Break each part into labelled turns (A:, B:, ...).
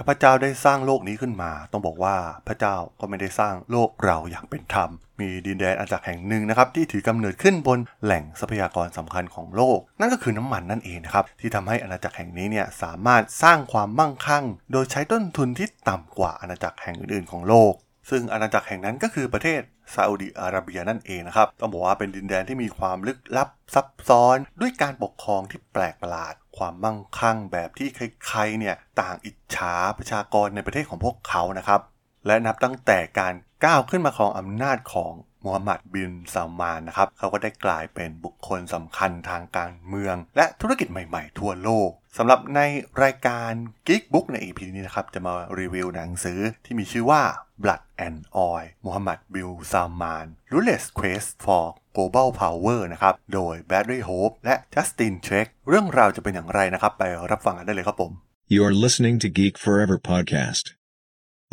A: ถ้าพระเจ้าได้สร้างโลกนี้ขึ้นมา ต้องบอกว่าพระเจ้าก็ไม่ได้สร้างโลกเราอย่างเป็นธรรม มีดินแดนอาณาจักรแห่งหนึ่งนะครับที่ถือกำเนิดขึ้นบนแหล่งทรัพยากรสำคัญของโลก นั่นก็คือน้ำมันนั่นเองนะครับที่ทำให้อาณาจักรแห่งนี้เนี่ยสามารถสร้างความมั่งคั่ง โดยใช้ต้นทุนที่ต่ำกว่าอาณาจักรแห่งอื่นๆของโลก ซึ่งอาณาจักรแห่งนั้นก็คือประเทศซาอุดิอาระเบียนั่นเองนะครับ ต้องบอกว่าเป็นดินแดนที่มีความลึกลับซับซ้อน ด้วยการปกครองที่แปลกประหลาด ความมั่งคั่งแบบที่ใครๆเนี่ยต่างอิจฉาประชากรในประเทศของพวกเขานะครับ และนับตั้งแต่การก้าวขึ้นมาครองอำนาจของ มูฮัมหมัดบินซาลมานนะครับเขาก็ได้กลายเป็นบุคคลสำคัญทางการเมือง และธุรกิจใหม่ๆ ทั่วโลกสำหรับในรายการ Geek Book ใน EP นี้นะครับ จะมารีวิวหนังสือที่มีชื่อว่า Blood and Oil มูฮัมหมัดบิลซาลมาน Ruthless Quest for Global Power นะครับ โดย Barry Hope และ Justin Trek เรื่องราวจะเป็นอย่างไรนะครับ ไปรับฟังกันได้เลยครับผม
B: You're listening to Geek Forever podcast.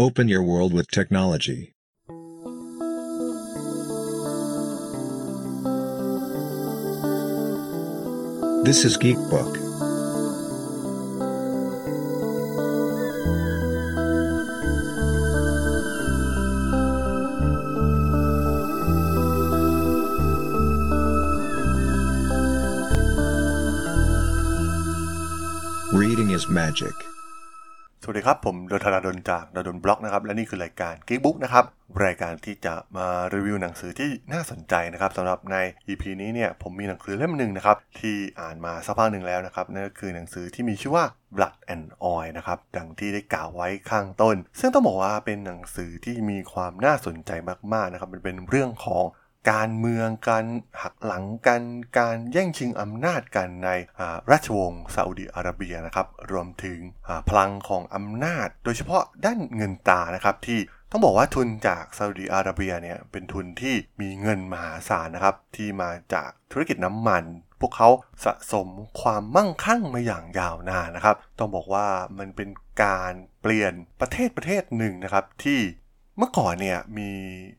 B: Open your world with technology. This is Geek Book. Reading is magic.
A: สวัสดีครับ ผมดนทราดนจากดนบล็อกนะครับ และนี่คือรายการ Geek Book นะครับ รายการที่จะมารีวิวหนังสือที่น่าสนใจนะครับสำหรับใน EP นี้เนี่ยผมมีหนังสือเล่มหนึ่งนะครับที่อ่านมาสักพักหนึ่งแล้วนะครับนั่นก็คือหนังสือที่มีชื่อว่า Blood and Oil นะครับดังที่ได้กล่าวไว้ข้างต้น ซึ่งต้องบอกว่าเป็นหนังสือที่มีความน่าสนใจมากๆนะครับมันเป็นเรื่องของ การเมืองการหักหลังกันการแย่งชิงอำนาจกันในราชวงศ์ซาอุดิอาระเบียนะครับรวมถึงพลังของอำนาจ โดยเฉพาะด้านเงินตานะครับที่ต้องบอกว่าทุนจากซาอุดิอาระเบียเนี่ยเป็นทุนที่มีเงินมหาศาลนะครับที่มาจากธุรกิจน้ำมัน พวกเขาสะสมความมั่งคั่งมาอย่างยาวนานนะครับ ต้องบอกว่ามันเป็นการเปลี่ยนประเทศประเทศหนึ่งนะครับที่ เมื่อก่อนเนี่ยมี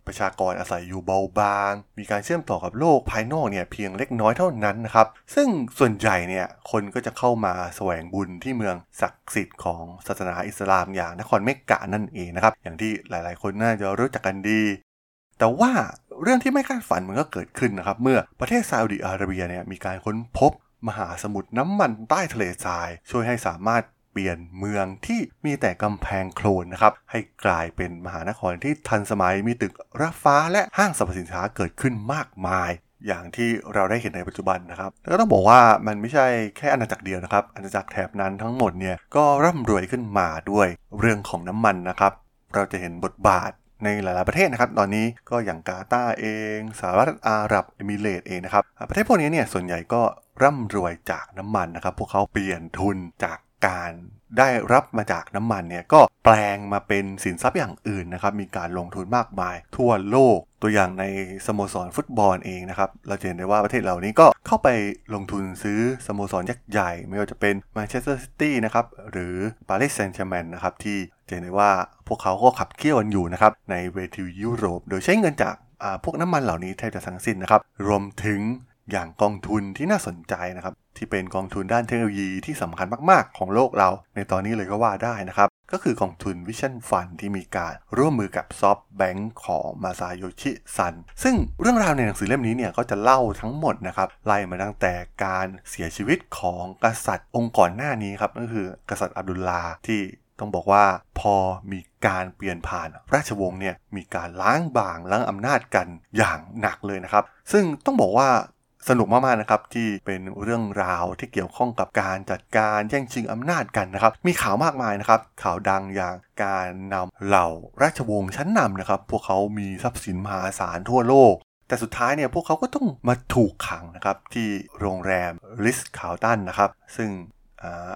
A: ประชากรอาศัยอยู่เบาบาง มีการเชื่อมต่อกับโลกภายนอกเนี่ยเพียงเล็กน้อยเท่านั้นนะครับ ซึ่งส่วนใหญ่เนี่ยคนก็จะเข้ามาแสวงบุญที่เมืองศักดิ์สิทธิ์ของศาสนาอิสลามอย่างนครเมกกะนั่นเองนะครับ อย่างที่หลายๆ คนน่าจะรู้จักกันดี แต่ว่าเรื่องที่ไม่คาดฝันมันก็เกิดขึ้นนะครับเมื่อประเทศซาอุดิอาระเบียเนี่ยมีการค้นพบมหาสมุทรน้ำมันใต้ทะเลทราย ช่วยให้สามารถ ปลี่ยนเมืองที่มีแต่กำแพงโคลนนะครับ ให้กลายเป็นมหานครที่ทันสมัยมีตึกระฟ้าและห้างสรรพสินค้าเกิดขึ้นมากมาย อย่างที่เราได้เห็นในปัจจุบันนะครับแล้วก็ต้องบอกว่ามันไม่ใช่แค่อาณาจักรเดียวนะครับ อาณาจักรแถบนั้นทั้งหมดเนี่ยก็ร่ำรวยขึ้นมาด้วยเรื่องของน้ำมันนะครับ เราจะเห็นบทบาทในหลาย ๆ ประเทศนะครับ ตอนนี้ก็อย่างกาตาเองสหรัฐอาหรับเอมิเรตเองนะครับ ประเทศพวกนี้เนี่ยส่วนใหญ่ก็ร่ำรวยจากน้ำมันนะครับ พวกเขาเปลี่ยนทุนจาก การได้รับมาจากน้ำมันเนี่ยก็แปลงมาเป็นสินทรัพย์อย่างอื่นนะครับมีการลงทุนมากมาย ทั่วโลกตัวอย่างในสโมสรฟุตบอลเองนะครับเราเห็นได้ว่าประเทศเหล่านี้ก็เข้าไปลงทุนซื้อสโมสรยักษ์ใหญ่ ไม่ว่าจะเป็นแมนเชสเตอร์ซิตี้นะครับหรือปารีสแซงต์แชร์แมงนะครับที่เห็นได้ว่าพวกเขาก็ขับเคี่ยวกันอยู่นะครับในเวทียุโรป โดยใช้เงินจากพวกน้ำมันเหล่านี้แทบจะทั้งสิ้นนะครับรวมถึงอย่างกองทุนที่น่าสนใจนะครับ ที่เป็นกองทุนด้านเทคโนโลยีที่สำคัญมากๆ ของโลกเรา ในตอนนี้เลยก็ว่าได้นะครับ ก็คือกองทุนวิชั่นฟันที่มีการร่วมมือกับซอฟแบงค์ของมาซาโยชิซัน ซึ่งเรื่องราวในหนังสือเล่มนี้เนี่ยก็จะเล่าทั้งหมดนะครับไล่มาตั้งแต่การเสียชีวิตของกษัตริย์องค์ก่อนหน้านี้ครับก็คือกษัตริย์อับดุลลาที่ต้องบอกว่าพอมีการเปลี่ยนผ่านราชวงศ์เนี่ยมีการล้างบางล้างอำนาจกันอย่างหนักเลยนะครับ ซึ่งต้องบอกว่า สนุกมากๆนะครับที่เป็นเรื่องราวที่เกี่ยวข้องกับการจัดการแย่งชิงอำนาจกันนะครับ มีข่าวมากมายนะครับ ข่าวดังอย่างการนำเหล่าราชวงศ์ชั้นนำนะครับ พวกเขามีทรัพย์สินมหาศาลทั่วโลก แต่สุดท้ายเนี่ยพวกเขาก็ต้องมาถูกขังนะครับที่โรงแรม Ritz-Carlton นะครับ ซึ่ง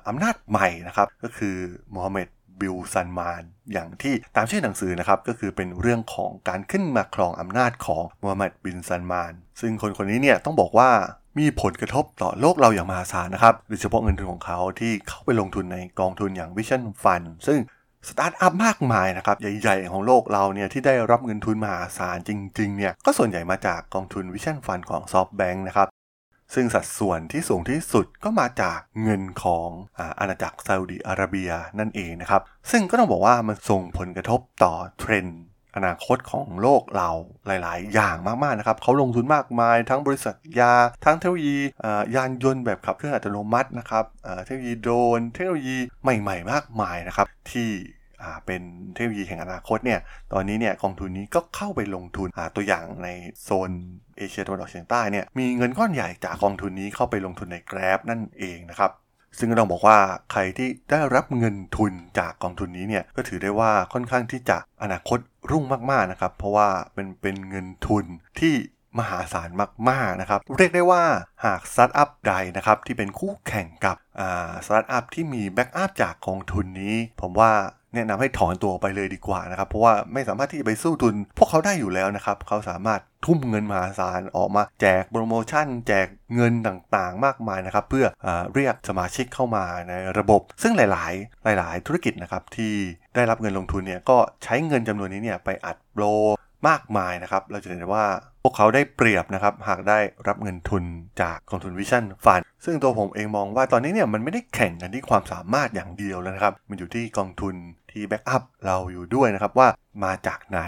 A: อำนาจใหม่นะครับก็คือโมฮัมเหม็ด บิน ซัลมานอย่างที่ตามชื่อหนังสือนะครับก็คือเป็นเรื่องของการขึ้นมาครองอำนาจของมูฮัมหมัดบินซัลมาน ซึ่งคนคนนี้เนี่ยต้องบอกว่ามีผลกระทบต่อโลกเราอย่างมหาศาลนะครับโดยเฉพาะเงินทุนของเขาที่เข้าไปลงทุนในกองทุนอย่าง Vision Fund ซึ่งสตาร์ทอัพมากมายนะครับใหญ่ ๆ ของโลกเราเนี่ยที่ได้รับเงินทุนมหาศาลจริงๆเนี่ยก็ส่วนใหญ่มาจากกองทุน Vision Fund ของ SoftBank นะครับ ซึ่งสัดส่วนที่สูงที่สุดก็มาจากเงินของอาณาจักรซาอุดิอาระเบียนั่นเองนะครับ ซึ่งก็ต้องบอกว่ามันส่งผลกระทบต่อเทรนด์อนาคตของโลกเราหลาย ๆ อย่างมาก ๆ นะครับ เขาลงทุนมากมาย ทั้งบริษัทยา ทั้งเทคโนโลยียานยนต์แบบขับเคลื่อนอัตโนมัตินะครับเทคโนโลยีโดรนเทคโนโลยีใหม่ ๆ มากมายนะครับที่ เป็นเทคโนโลยีแห่งอนาคตเนี่ยตอนนี้เนี่ยกองทุนนี้ก็เข้าไปลงทุนตัวอย่างในโซนเอเชียตะวันออกเฉียงใต้เนี่ยมีเงินก้อนใหญ่จากกองทุนนี้เข้าไปลงทุนใน Grab นั่นเองนะครับซึ่งก็ต้องบอกว่าใครที่ได้รับเงินทุนจากกองทุนนี้เนี่ยก็ถือได้ว่าค่อนข้างที่จะอนาคตรุ่งมากๆนะครับ เพราะว่าเป็นเป็นเงินทุนที่มหาศาลมากๆนะครับ เรียกได้ว่าหากสตาร์ทอัพใดนะครับที่เป็นคู่แข่งกับสตาร์ทอัพที่มี backup จากกองทุนนี้ ผมว่า แนะนำให้ถอนตัวไปเลยดีกว่านะครับ เพราะว่าไม่สามารถที่จะไปสู้ทุน พวกเขาได้อยู่แล้วนะครับ เขาสามารถทุ่มเงินมหาศาลออกมาแจกโปรโมชั่น แจกเงินต่างๆ มากมายนะครับ เพื่อเรียกสมาชิกเข้ามาในระบบ ซึ่งหลาย ๆ หลาย ๆ ธุรกิจนะครับที่ได้รับเงินลงทุนเนี่ยก็ใช้เงินจำนวนนี้เนี่ยไปอัดโปรมากมายนะครับ เราจะเห็นว่าพวกเขาได้เปรียบนะครับ หากได้รับเงินทุนจากกองทุน Vision Fund ซึ่งตัวผมเองมองว่าตอนนี้เนี่ยมันไม่ได้แข่งกันที่ความสามารถอย่างเดียวแล้วนะครับ มันอยู่ที่กองทุน ที่ backup เราอยู่ด้วยนะครับว่ามาจากไหน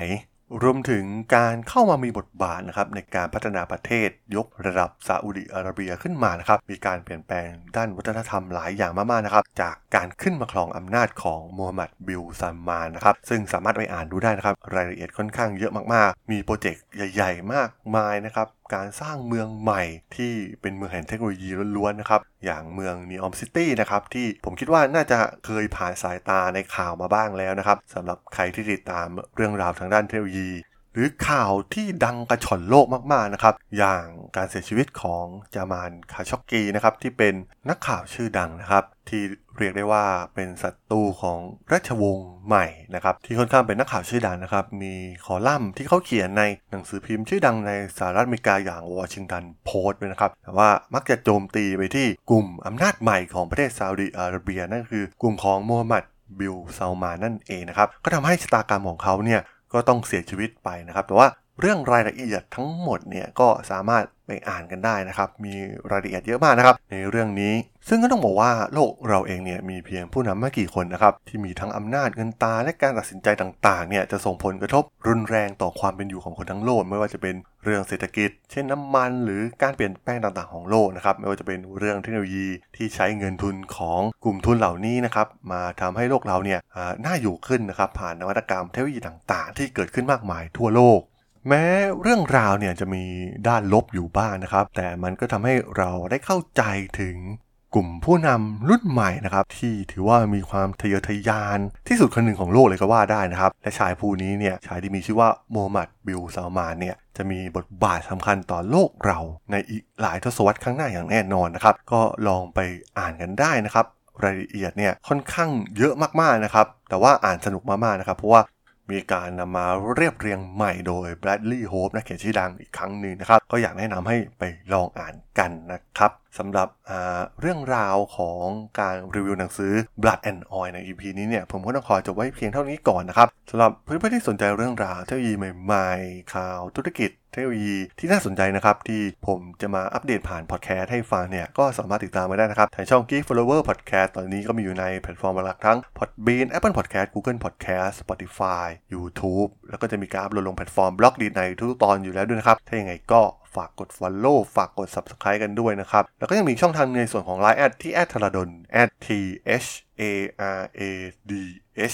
A: รวมถึงการเข้ามามีบทบาทนะครับในการพัฒนาประเทศยกระดับซาอุดิอาระเบียขึ้นมานะครับมีการเปลี่ยนแปลงด้านวัฒนธรรมหลายอย่างมากๆนะครับจากการขึ้นมาครองอำนาจของโมฮัมเหม็ดบิน ซัลมานนะครับซึ่งสามารถไปอ่านดูได้นะครับรายละเอียดค่อนข้างเยอะมากๆ มีโปรเจกต์ใหญ่ ๆ มากมายนะครับ การสร้างเมืองใหม่ที่เป็นเมืองแห่งเทคโนโลยีล้วนๆนะครับ อย่างเมือง NEOM City นะครับที่ผมคิดว่าน่าจะเคยผ่านสายตาในข่าวมาบ้างแล้วนะครับสำหรับใครที่ติดตามเรื่องราวทางด้านเทคโนโลยี หรือข่าวที่ดังกระฉ่อนโลกมากๆนะครับ อย่างการเสียชีวิตของจามานคาช็อกกีนะครับที่เป็นนักข่าวชื่อดังนะครับที่เรียกได้ว่าเป็นศัตรูของราชวงศ์ใหม่นะครับที่ค่อนข้างเป็นนักข่าวชื่อดังนะครับ มีคอลัมน์ที่เขาเขียนในหนังสือพิมพ์ชื่อดังในสหรัฐอเมริกาอย่างวอชิงตันโพสต์นะครับแต่ว่ามักจะโจมตีไปที่กลุ่มอำนาจใหม่ของประเทศซาอุดิอาระเบียนั่นคือกลุ่มของมูฮัมหมัดบิลซาลมานั่นเองนะครับก็ทำให้ชะตากรรมของเขาเนี่ย ก็ต้องเสียชีวิตไปนะครับ แต่ว่าเรื่องรายละเอียดทั้งหมดเนี่ยก็สามารถไปอ่านกันได้นะครับ มีรายละเอียดเยอะมากนะครับ ในเรื่องนี้ ซึ่งก็ต้องบอกว่าโลกเราเองเนี่ยมีเพียงผู้นำไม่กี่คนนะครับ ที่มีทั้งอำนาจเงินตาและการตัดสินใจต่างๆเนี่ยจะส่งผลกระทบรุนแรงต่อความเป็นอยู่ของคนทั้งโลก ไม่ว่าจะเป็นเรื่องเศรษฐกิจ เช่นน้ำมัน หรือการเปลี่ยนแปลงต่างๆของโลกนะครับไม่ว่าจะเป็นเรื่องเทคโนโลยีที่ใช้เงินทุนของกลุ่มทุนเหล่านี้นะครับมาทำให้โลกเราเนี่ยน่าอยู่ขึ้นนะครับผ่านนวัตกรรมเทคโนโลยีต่างๆ ที่เกิดขึ้นมากมายทั่วโลก แม้เรื่องราวเนี่ยจะมีด้านลบอยู่บ้างนะครับ แต่มันก็ทำให้เราได้เข้าใจถึงกลุ่มผู้นำรุ่นใหม่นะครับ ที่ถือว่ามีความทะเยอทะยานที่สุดคนหนึ่งของโลกเลยก็ว่าได้นะครับ และชายผู้นี้เนี่ยชายที่มีชื่อว่าโมฮัมหมัดบิลซาลมานเนี่ยจะมีบทบาทสำคัญต่อโลกเราในอีกหลายทศวรรษข้างหน้าอย่างแน่นอนนะครับ ก็ลองไปอ่านกันได้นะครับรายละเอียดเนี่ยค่อนข้างเยอะมากๆนะครับ แต่ว่าอ่านสนุกมากๆนะครับ เพราะว่า มีการนำมาเรียบเรียงใหม่โดย Bradley Hope นักเขียนชื่อดังอีกครั้งหนึ่งนะครับ ก็อยากแนะนำให้ไปลองอ่านกันนะครับสำหรับเรื่องราวของการรีวิวหนังสือ Blood and Oil ใน EP นี้เนี่ยผมก็ต้องขอจบไว้เพียงเท่านี้ก่อนนะครับสำหรับเพื่อนๆที่สนใจเรื่องราวเทคโนโลยีใใหม่ๆ ข่าวธุรกิจเทคโนโลยีที่น่าสนใจนะครับ ที่ผมจะมาอัปเดตผ่านพอดแคสต์ให้ฟังเนี่ย ก็สามารถติดตามมาได้นะครับทางช่อง Geek Forever Podcast ตอนนี้ก็มีอยู่ในแพลตฟอร์มหลักทั้ง Podbean Apple Podcast Google Podcast Spotify YouTube แล้วก็จะมีการอัปโหลดลงแพลตฟอร์ม Blockdit ในทุกตอนอยู่แล้วด้วยนะครับ ถ้าอย่างไงก็ ฝากกด Follow ฝากกด Subscribe กันด้วยนะครับ แล้วก็ยังมีช่องทางในส่วนของ Line add ที่แอดธรดล t h a r a d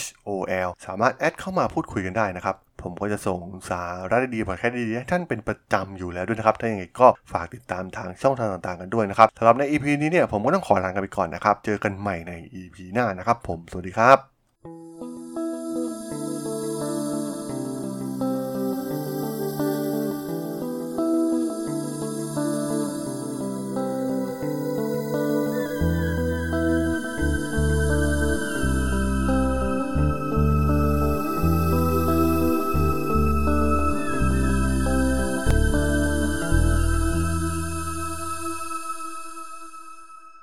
A: h o l สามารถแอดเข้ามาพูดคุยกันได้นะครับ ผมก็จะส่งสาระดีๆพอดแคสต์ดีๆให้ท่านเป็นประจำอยู่แล้วด้วยนะครับ ถ้าอย่างไรก็ฝากติดตามทางช่องทางต่างๆกันด้วยนะครับสำหรับใน EP นี้เนี่ยผมก็ต้องขอลากันไปก่อนนะครับ เจอกันใหม่ใน EP หน้านะครับ ผม สวัสดีครับ